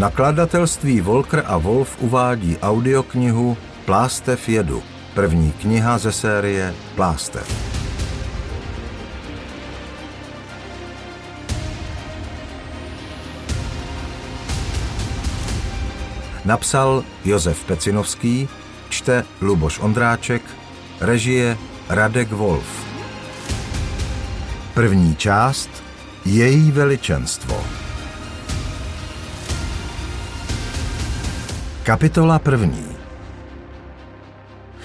Nakladatelství Volker a Wolf uvádí audioknihu Plástev jedu, první kniha ze série Plástev. Napsal Josef Pecinovský, čte Luboš Ondráček, režie Radek Wolf. První část Její veličenstvo. Kapitola první.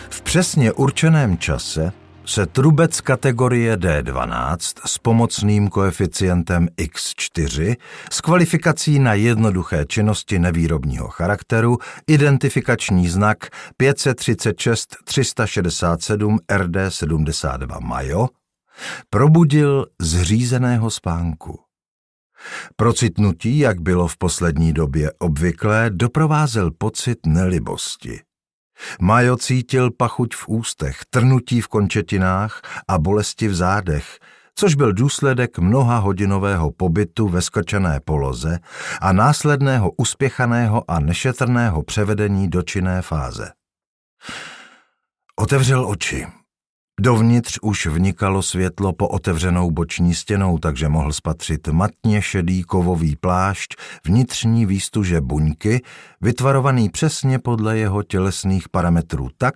V přesně určeném čase se trubec kategorie D12 s pomocným koeficientem X4 s kvalifikací na jednoduché činnosti nevýrobního charakteru identifikační znak 536 367 RD 72 Majo probudil z řízeného spánku. Procitnutí, jak bylo v poslední době obvyklé, doprovázel pocit nelibosti. Majo cítil pachuť v ústech, trnutí v končetinách a bolesti v zádech, což byl důsledek mnoha hodinového pobytu ve skočené poloze a následného uspěchaného a nešetrného převedení do činné fáze. Otevřel oči. Dovnitř už vnikalo světlo po otevřenou boční stěnou, takže mohl spatřit matně šedý kovový plášť vnitřní výstuže buňky, vytvarovaný přesně podle jeho tělesných parametrů tak,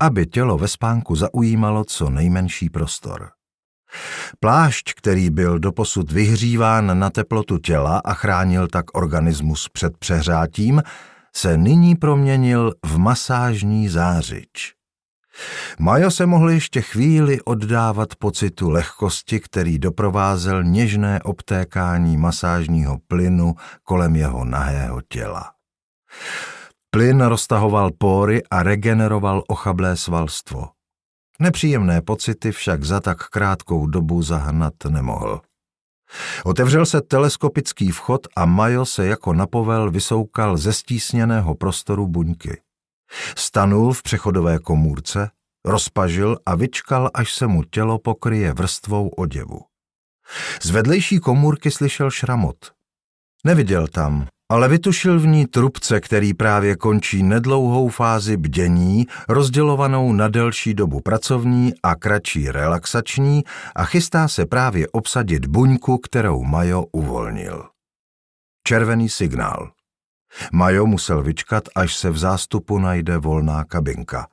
aby tělo ve spánku zaujímalo co nejmenší prostor. Plášť, který byl doposud vyhříván na teplotu těla a chránil tak organismus před přehřátím, se nyní proměnil v masážní zářič. Majo se mohl ještě chvíli oddávat pocitu lehkosti, který doprovázel něžné obtékání masážního plynu kolem jeho nahého těla. Plyn roztahoval pory a regeneroval ochablé svalstvo. Nepříjemné pocity však za tak krátkou dobu zahnat nemohl. Otevřel se teleskopický vchod a Majo se jako napovel vysoukal ze stísněného prostoru buňky. Stanul v přechodové komůrce, rozpažil a vyčkal, až se mu tělo pokryje vrstvou oděvu. Z vedlejší komůrky slyšel šramot. Neviděl tam, ale vytušil v ní trubce, který právě končí nedlouhou fázi bdění, rozdělovanou na delší dobu pracovní a kratší relaxační a chystá se právě obsadit buňku, kterou Majo uvolnil. Červený signál. Majo musel vyčkat, až se v zástupu najde volná kabinka.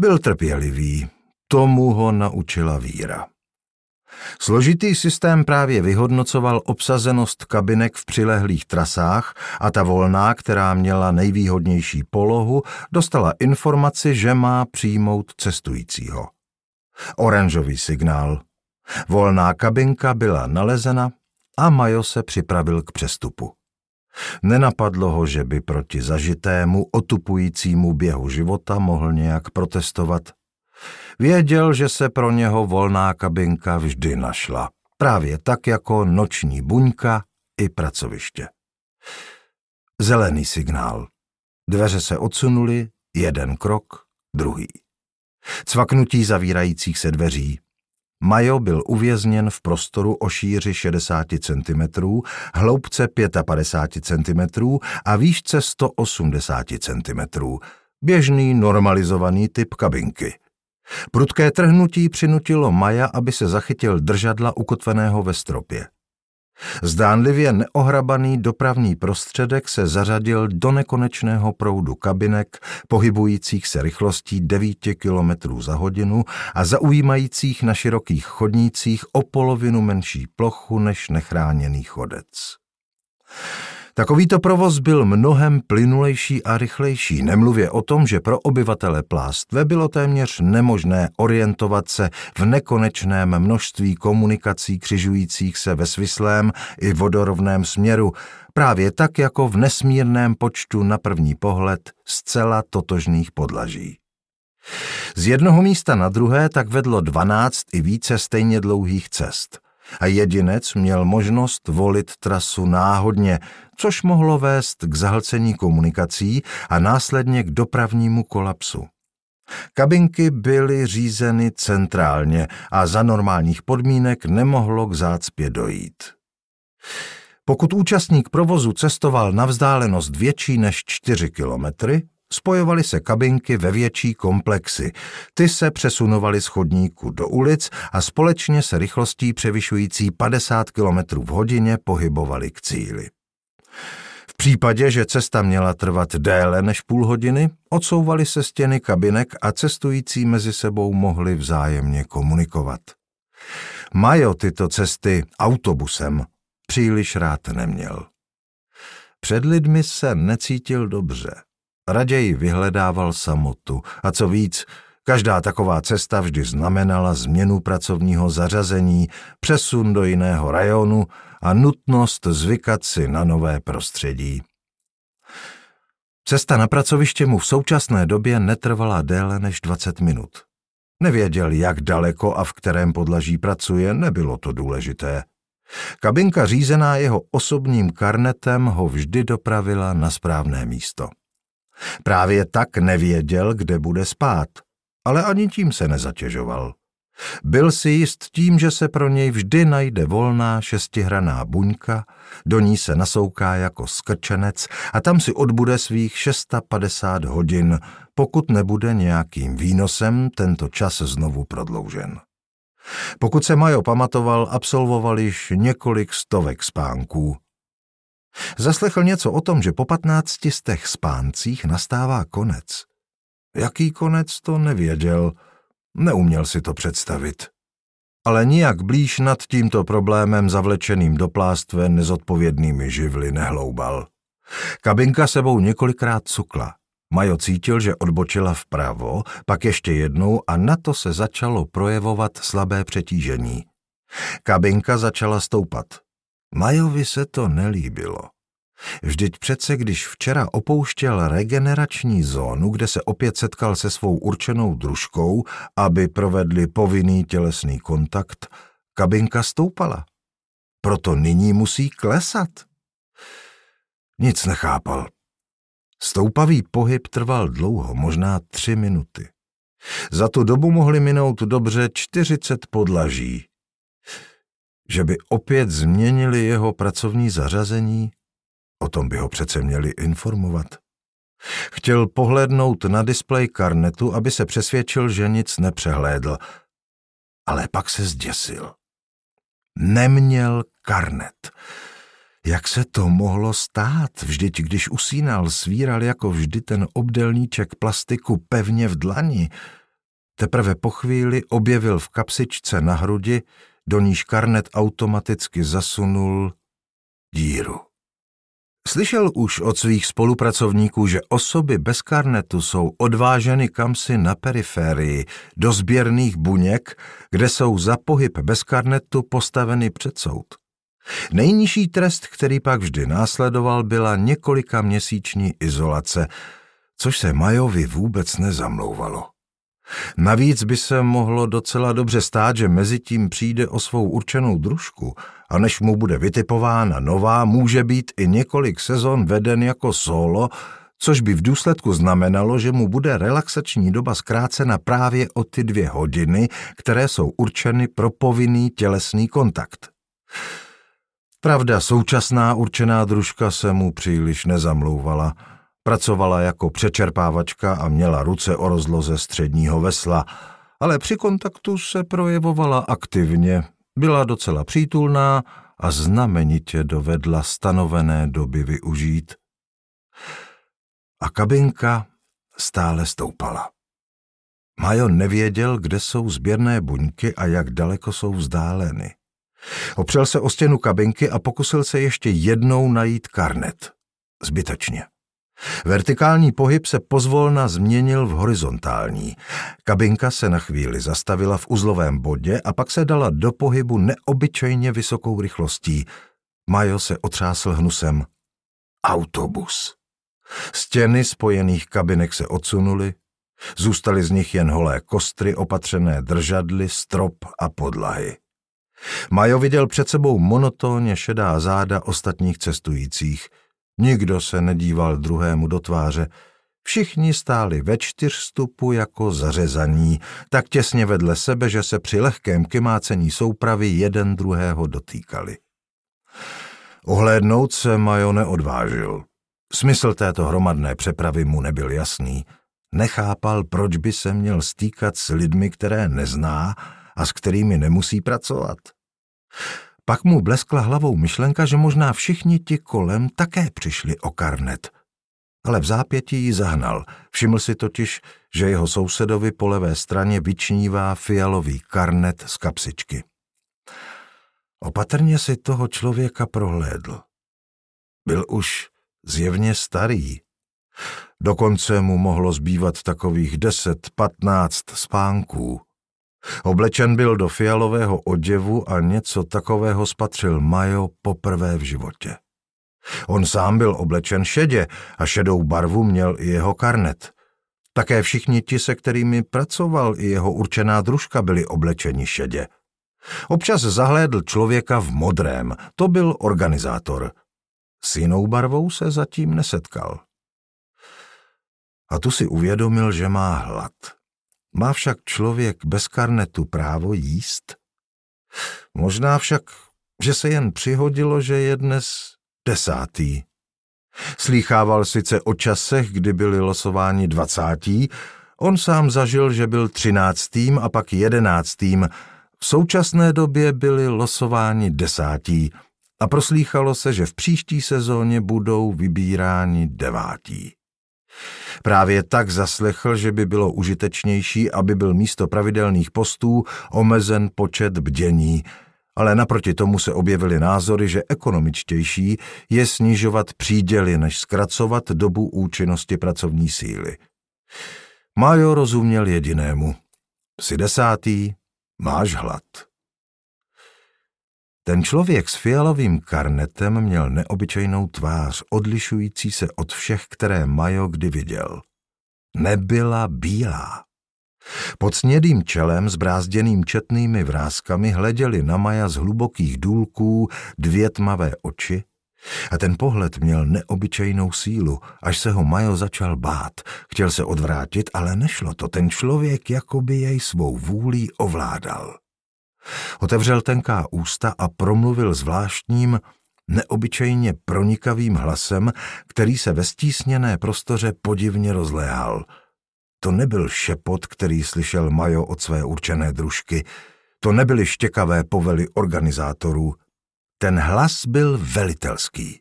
Byl trpělivý, tomu ho naučila víra. Složitý systém právě vyhodnocoval obsazenost kabinek v přilehlých trasách a ta volná, která měla nejvýhodnější polohu, dostala informaci, že má přijmout cestujícího. Oranžový signál. Volná kabinka byla nalezena a Majo se připravil k přestupu. Nenapadlo ho, že by proti zažitému, otupujícímu běhu života mohl nějak protestovat. Věděl, že se pro něho volná kabinka vždy našla. Právě tak jako noční buňka i pracoviště. Zelený signál. Dveře se odsunuly, jeden krok, druhý. Cvaknutí zavírajících se dveří, Majo byl uvězněn v prostoru o šíři 60 cm, hloubce 55 cm a výšce 180 cm. Běžný normalizovaný typ kabinky. Prudké trhnutí přinutilo Maja, aby se zachytil držadla ukotveného ve stropě. Zdánlivě neohrabaný dopravní prostředek se zařadil do nekonečného proudu kabinek, pohybujících se rychlostí 9 km za hodinu a zaujímajících na širokých chodnících o polovinu menší plochu než nechráněný chodec. Takovýto provoz byl mnohem plynulejší a rychlejší, nemluvě o tom, že pro obyvatele plástve bylo téměř nemožné orientovat se v nekonečném množství komunikací křižujících se ve svislém i vodorovném směru, právě tak jako v nesmírném počtu na první pohled zcela totožných podlaží. Z jednoho místa na druhé tak vedlo dvanáct i více stejně dlouhých cest – a jedinec měl možnost volit trasu náhodně, což mohlo vést k zahlcení komunikací a následně k dopravnímu kolapsu. Kabinky byly řízeny centrálně a za normálních podmínek nemohlo k zácpě dojít. Pokud účastník provozu cestoval na vzdálenost větší než 4 kilometry, spojovaly se kabinky ve větší komplexy. Ty se přesunovaly z chodníku do ulic a společně se rychlostí převyšující 50 km v hodině pohybovaly k cíli. V případě, že cesta měla trvat déle než půl hodiny, odsouvaly se stěny kabinek a cestující mezi sebou mohli vzájemně komunikovat. Majo tyto cesty autobusem příliš rád neměl. Před lidmi se necítil dobře. Raději vyhledával samotu a co víc, každá taková cesta vždy znamenala změnu pracovního zařazení, přesun do jiného rajonu a nutnost zvykat si na nové prostředí. Cesta na pracoviště mu v současné době netrvala déle než 20 minut. Nevěděl, jak daleko a v kterém podlaží pracuje, nebylo to důležité. Kabinka řízená jeho osobním karnetem ho vždy dopravila na správné místo. Právě tak nevěděl, kde bude spát, ale ani tím se nezatěžoval. Byl si jist tím, že se pro něj vždy najde volná šestihraná buňka, do ní se nasouká jako skrčenec a tam si odbude svých 650 hodin, pokud nebude nějakým výnosem tento čas znovu prodloužen. Pokud se Majo pamatoval, absolvoval již několik stovek spánků. Zaslechl něco o tom, že po patnácti z těch spáncích nastává konec. Jaký konec to nevěděl, neuměl si to představit. Ale nijak blíž nad tímto problémem zavlečeným do plástve nezodpovědnými živly nehloubal. Kabinka sebou několikrát cukla. Majo cítil, že odbočila vpravo, pak ještě jednou a na to se začalo projevovat slabé přetížení. Kabinka začala stoupat. Majovi se to nelíbilo. Vždyť přece, když včera opouštěl regenerační zónu, kde se opět setkal se svou určenou družkou, aby provedli povinný tělesný kontakt, kabinka stoupala. Proto nyní musí klesat. Nic nechápal. Stoupavý pohyb trval dlouho, možná tři minuty. Za tu dobu mohli minout dobře čtyřicet podlaží. Že by opět změnili jeho pracovní zařazení, o tom by ho přece měli informovat. Chtěl pohlednout na displej karnetu, aby se přesvědčil, že nic nepřehlédl, ale pak se zděsil. Neměl karnet. Jak se to mohlo stát? Vždyť, když usínal, svíral jako vždy ten obdelníček plastiku pevně v dlani. Teprve po chvíli objevil v kapsičce na hrudi, do níž karnet automaticky zasunul díru. Slyšel už od svých spolupracovníků, že osoby bez karnetu jsou odváženy kamsi na periférii, do sběrných buněk, kde jsou za pohyb bez karnetu postaveny před soud. Nejnižší trest, který pak vždy následoval, byla několika měsíční izolace, což se Majovi vůbec nezamlouvalo. Navíc by se mohlo docela dobře stát, že mezi tím přijde o svou určenou družku a než mu bude vytipována nová, může být i několik sezon veden jako solo, což by v důsledku znamenalo, že mu bude relaxační doba zkrácena právě o ty dvě hodiny, které jsou určeny pro povinný tělesný kontakt. Pravda, současná určená družka se mu příliš nezamlouvala. Pracovala jako přečerpávačka a měla ruce o rozloze středního vesla, ale při kontaktu se projevovala aktivně, byla docela přítulná a znamenitě dovedla stanovené doby využít. A kabinka stále stoupala. Majo nevěděl, kde jsou sběrné buňky a jak daleko jsou vzdáleny. Opřel se o stěnu kabinky a pokusil se ještě jednou najít karnet. Zbytečně. Vertikální pohyb se pozvolna změnil v horizontální. Kabinka se na chvíli zastavila v uzlovém bodě a pak se dala do pohybu neobyčejně vysokou rychlostí. Majo se otřásl hnusem. Autobus. Stěny spojených kabinek se odsunuly, zůstaly z nich jen holé kostry opatřené držadly, strop a podlahy. Majo viděl před sebou monotónně šedá záda ostatních cestujících. Nikdo se nedíval druhému do tváře. Všichni stáli ve čtyřstupu jako zařezaní, tak těsně vedle sebe, že se při lehkém kymácení soupravy jeden druhého dotýkali. Ohlédnout se Majo neodvážil. Smysl této hromadné přepravy mu nebyl jasný. Nechápal, proč by se měl stýkat s lidmi, které nezná a s kterými nemusí pracovat. Pak mu bleskla hlavou myšlenka, že možná všichni ti kolem také přišli o karnet. Ale v zápětí ji zahnal. Všiml si totiž, že jeho sousedovi po levé straně vyčnívá fialový karnet z kapsičky. Opatrně si toho člověka prohlédl. Byl už zjevně starý. Dokonce mu mohlo zbývat takových deset, patnáct spánků. Oblečen byl do fialového oděvu a něco takového spatřil Majo poprvé v životě. On sám byl oblečen šedě a šedou barvu měl i jeho karnet. Také všichni ti, se kterými pracoval, i jeho určená družka byli oblečeni šedě. Občas zahlédl člověka v modrém, to byl organizátor. S jinou barvou se zatím nesetkal. A tu si uvědomil, že má hlad. Má však člověk bez karnetu právo jíst? Možná však, že se jen přihodilo, že je dnes desátý. Slýchával sice o časech, kdy byli losováni dvacátí, on sám zažil, že byl třináctým a pak jedenáctým, v současné době byli losováni desátí a proslýchalo se, že v příští sezóně budou vybíráni devátí. Právě tak zaslechl, že by bylo užitečnější, aby byl místo pravidelných postů omezen počet bdění, ale naproti tomu se objevily názory, že ekonomičtější je snižovat příděly, než zkracovat dobu účinnosti pracovní síly. Majo rozuměl jedinému. Jsi desátý, máš hlad. Ten člověk s fialovým karnetem měl neobyčejnou tvář, odlišující se od všech, které Majo kdy viděl. Nebyla bílá. Pod snědým čelem s brázděným četnými vrázkami hleděli na Maja z hlubokých důlků dvě tmavé oči a ten pohled měl neobyčejnou sílu, až se ho Majo začal bát. Chtěl se odvrátit, ale nešlo to. Ten člověk jakoby jej svou vůlí ovládal. Otevřel tenká ústa a promluvil zvláštním, neobyčejně pronikavým hlasem, který se ve stísněné prostoře podivně rozléhal. To nebyl šepot, který slyšel Majo od své určené družky, to nebyly štěkavé povely organizátorů. Ten hlas byl velitelský.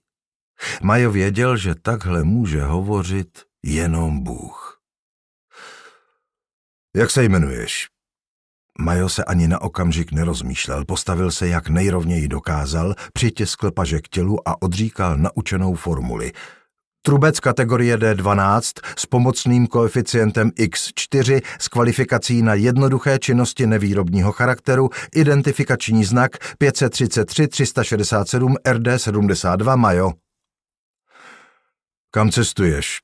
Majo věděl, že takhle může hovořit jenom Bůh. Jak se jmenuješ? Majo se ani na okamžik nerozmýšlel, postavil se jak nejrovněji dokázal, přitiskl paže k tělu a odříkal naučenou formuli. Trubec kategorie D12 s pomocným koeficientem X4 s kvalifikací na jednoduché činnosti nevýrobního charakteru, identifikační znak 533 367 RD 72 Majo. Kam cestuješ?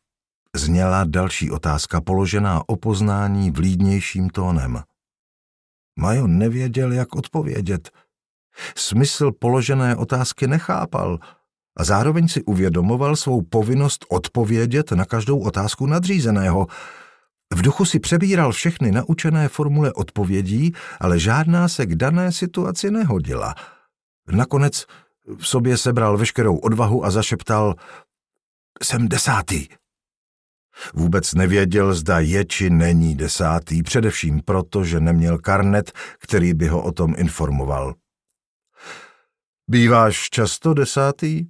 Zněla další otázka položená o poznání vlídnějším tónem. Majo nevěděl, jak odpovědět. Smysl položené otázky nechápal a zároveň si uvědomoval svou povinnost odpovědět na každou otázku nadřízeného. V duchu si přebíral všechny naučené formule odpovědí, ale žádná se k dané situaci nehodila. Nakonec v sobě sebral veškerou odvahu a zašeptal Jsem desátý. Vůbec nevěděl, zda je či není desátý, především proto, že neměl karnet, který by ho o tom informoval. Býváš často desátý?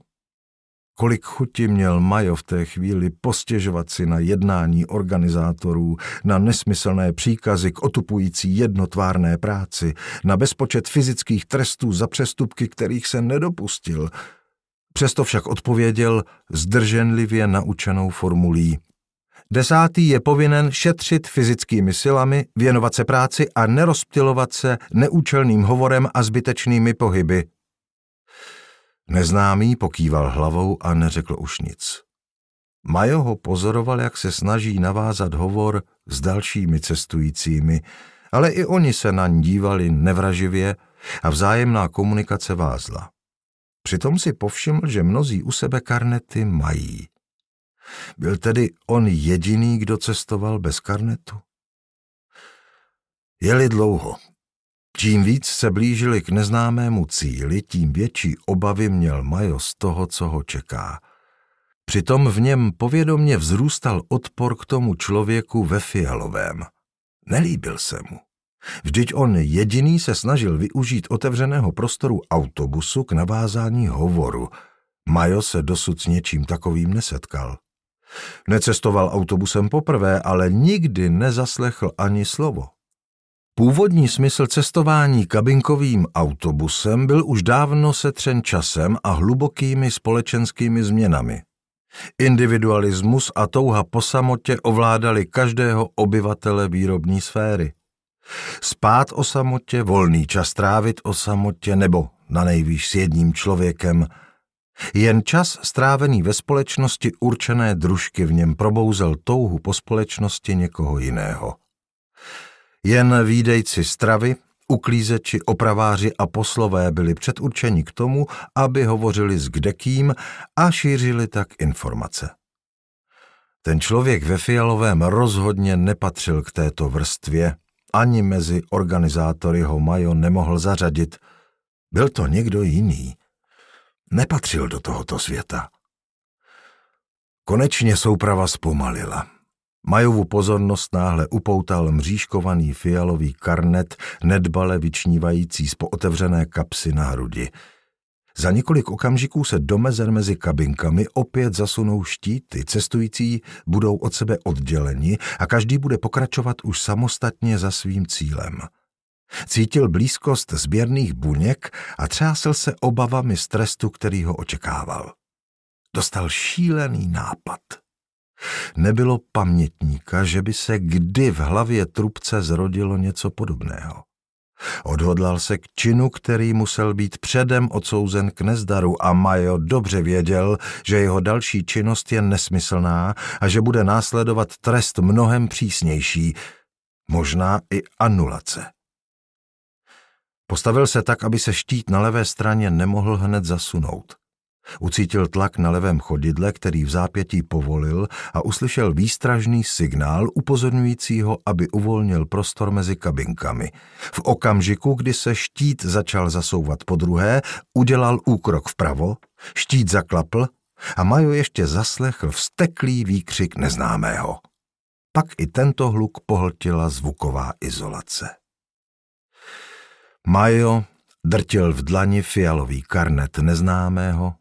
Kolik chuti měl Majo v té chvíli postěžovat si na jednání organizátorů, na nesmyslné příkazy k otupující jednotvárné práci, na bezpočet fyzických trestů za přestupky, kterých se nedopustil. Přesto však odpověděl zdrženlivě naučenou formulí. Desátý je povinen šetřit fyzickými silami, věnovat se práci a nerozptilovat se neúčelným hovorem a zbytečnými pohyby. Neznámý pokýval hlavou a neřekl už nic. Majo ho pozoroval, jak se snaží navázat hovor s dalšími cestujícími, ale i oni se na ní dívali nevraživě a vzájemná komunikace vázla. Přitom si povšiml, že mnozí u sebe karnety mají. Byl tedy on jediný, kdo cestoval bez karnetu? Jeli dlouho. Čím víc se blížili k neznámému cíli, tím větší obavy měl Majo z toho, co ho čeká. Přitom v něm povědomně vzrůstal odpor k tomu člověku ve fialovém. Nelíbil se mu. Vždyť on jediný se snažil využít otevřeného prostoru autobusu k navázání hovoru. Majo se dosud s něčím takovým nesetkal. Necestoval autobusem poprvé, ale nikdy nezaslechl ani slovo. Původní smysl cestování kabinkovým autobusem byl už dávno setřen časem a hlubokými společenskými změnami. Individualismus a touha po samotě ovládali každého obyvatele výrobní sféry. Spát o samotě, volný čas trávit o samotě nebo na nejvýš s jedním člověkem. Jen čas strávený ve společnosti určené družky v něm probouzel touhu po společnosti někoho jiného. Jen výdejci stravy, uklízeči, opraváři a poslové byli předurčeni k tomu, aby hovořili s kdekým a šířili tak informace. Ten člověk ve fialovém rozhodně nepatřil k této vrstvě, ani mezi organizátory ho Majo nemohl zařadit. Byl to někdo jiný. Nepatřil do tohoto světa. Konečně souprava zpomalila. Majovu pozornost náhle upoutal mřížkovaný fialový karnet, nedbale vyčnívající z pootevřené kapsy na hrudi. Za několik okamžiků se do mezer mezi kabinkami opět zasunou štíty, cestující budou od sebe odděleni a každý bude pokračovat už samostatně za svým cílem. Cítil blízkost sběrných buněk a třásel se obavami z trestu, který ho očekával. Dostal šílený nápad. Nebylo pamětníka, že by se kdy v hlavě trubce zrodilo něco podobného. Odhodlal se k činu, který musel být předem odsouzen k nezdaru a Majo dobře věděl, že jeho další činnost je nesmyslná a že bude následovat trest mnohem přísnější, možná i anulace. Postavil se tak, aby se štít na levé straně nemohl hned zasunout. Ucítil tlak na levém chodidle, který v zápětí povolil a uslyšel výstražný signál upozorňující ho, aby uvolnil prostor mezi kabinkami. V okamžiku, kdy se štít začal zasouvat po druhé, udělal úkrok vpravo, štít zaklapl a Majo ještě zaslechl vsteklý výkřik neznámého. Pak i tento hluk pohltila zvuková izolace. Majo drtil v dlani fialový karnet neznámého,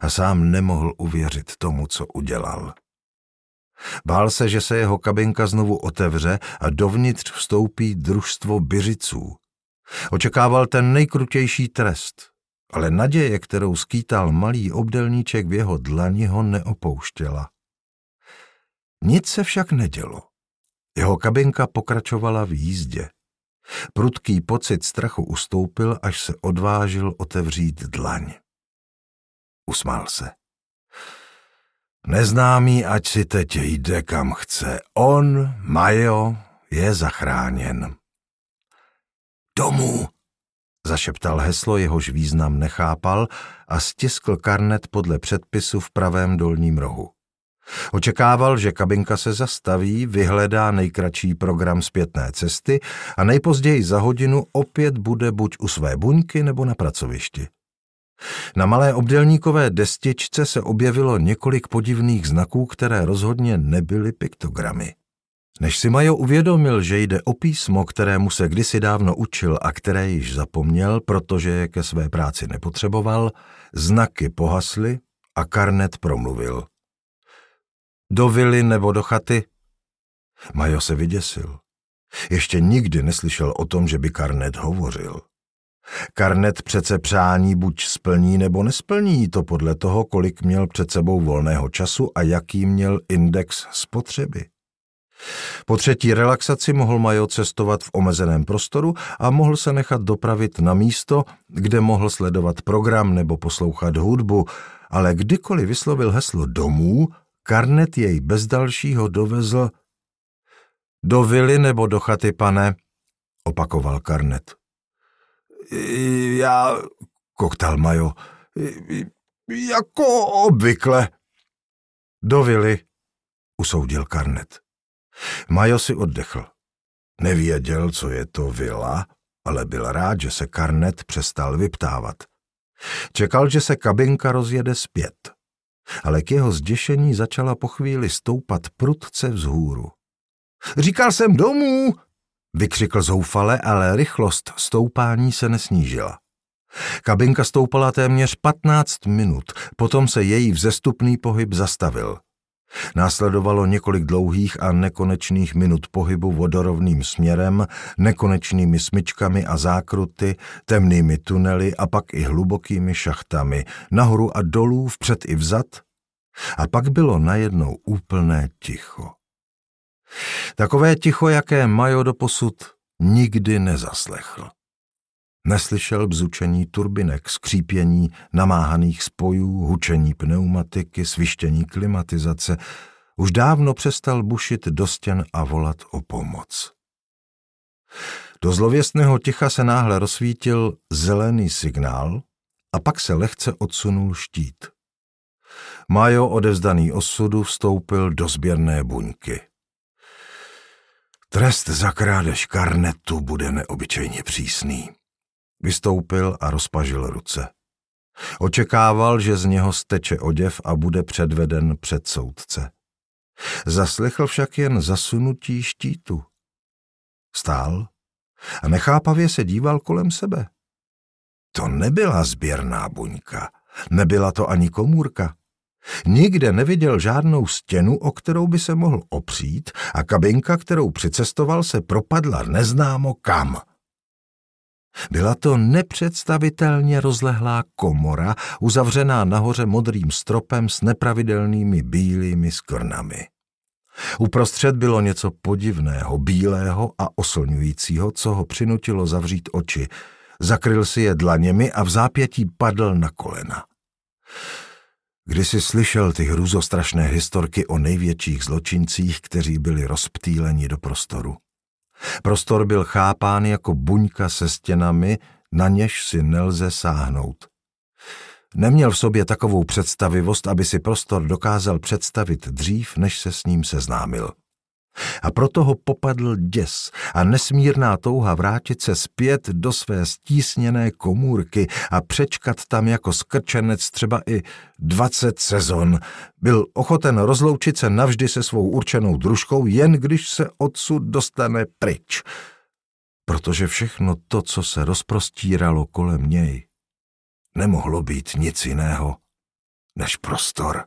a sám nemohl uvěřit tomu, co udělal. Bál se, že se jeho kabinka znovu otevře a dovnitř vstoupí družstvo byřiců. Očekával ten nejkrutější trest, ale naděje, kterou skýtal malý obdelníček v jeho dlani, ho neopouštěla. Nic se však nedělo. Jeho kabinka pokračovala v jízdě. Prudký pocit strachu ustoupil, až se odvážil otevřít dlaň. Usmál se. Neznámý, ať si teď jde kam chce. On, Majo, je zachráněn. Domů, zašeptal heslo, jehož význam nechápal a stiskl karnet podle předpisu v pravém dolním rohu. Očekával, že kabinka se zastaví, vyhledá nejkratší program zpětné cesty a nejpozději za hodinu opět bude buď u své buňky nebo na pracovišti. Na malé obdelníkové destičce se objevilo několik podivných znaků, které rozhodně nebyly piktogramy. Než si Majo uvědomil, že jde o písmo, kterému se kdysi dávno učil a které již zapomněl, protože je ke své práci nepotřeboval, znaky pohasly a Karnet promluvil. Do vily nebo do chaty? Majo se vyděsil. Ještě nikdy neslyšel o tom, že by Karnet hovořil. Karnet přece přání buď splní nebo nesplní, to podle toho, kolik měl před sebou volného času a jaký měl index spotřeby. Po třetí relaxaci mohl Majo cestovat v omezeném prostoru a mohl se nechat dopravit na místo, kde mohl sledovat program nebo poslouchat hudbu, ale kdykoliv vyslovil heslo domů, Karnet jej bez dalšího dovezl do vily nebo do chaty, pane, opakoval Karnet. Já, koktal Majo, jako obvykle. Do vily, usoudil Karnet. Majo si oddechl. Nevěděl, co je to vila, ale byl rád, že se Karnet přestal vyptávat. Čekal, že se kabinka rozjede zpět, ale k jeho zděšení začala po chvíli stoupat prudce vzhůru. Říkal jsem domů, vykřikl zoufale, ale rychlost stoupání se nesnížila. Kabinka stoupala téměř 15 minut, potom se její vzestupný pohyb zastavil. Následovalo několik dlouhých a nekonečných minut pohybu vodorovným směrem, nekonečnými smyčkami a zákruty, temnými tunely a pak i hlubokými šachtami, nahoru a dolů, vpřed i vzad. A pak bylo najednou úplné ticho. Takové ticho, jaké Majo doposud nikdy nezaslechl. Neslyšel bzučení turbinek, skřípění namáhaných spojů, hučení pneumatiky, svištění klimatizace. Už dávno přestal bušit do stěn a volat o pomoc. Do zlověstného ticha se náhle rozsvítil zelený signál a pak se lehce odsunul štít. Majo, odevzdaný osudu, vstoupil do sběrné buňky. Trest za krádež karnetu bude neobyčejně přísný. Vystoupil a rozpažil ruce. Očekával, že z něho steče oděv a bude předveden před soudce. Zaslechl však jen zasunutí štítu. Stál a nechápavě se díval kolem sebe. To nebyla sběrná buňka, nebyla to ani komůrka. Nikde neviděl žádnou stěnu, o kterou by se mohl opřít a kabinka, kterou přicestoval, se propadla neznámo kam. Byla to nepředstavitelně rozlehlá komora, uzavřená nahoře modrým stropem s nepravidelnými bílými skvrnami. Uprostřed bylo něco podivného, bílého a oslňujícího, co ho přinutilo zavřít oči. Zakryl si je dlaněmi a v zápětí padl na kolena. Když si slyšel ty hruzostrašné historky o největších zločincích, kteří byli rozptýleni do prostoru. Prostor byl chápán jako buňka se stěnami, na něž si nelze sáhnout. Neměl v sobě takovou představivost, aby si prostor dokázal představit dřív, než se s ním seznámil a proto ho popadl děs a nesmírná touha vrátit se zpět do své stísněné komůrky a přečkat tam jako skrčenec třeba i dvacet sezon. Byl ochoten rozloučit se navždy se svou určenou družkou, jen když se odsud dostane pryč. Protože všechno to, co se rozprostíralo kolem něj, nemohlo být nic jiného než prostor.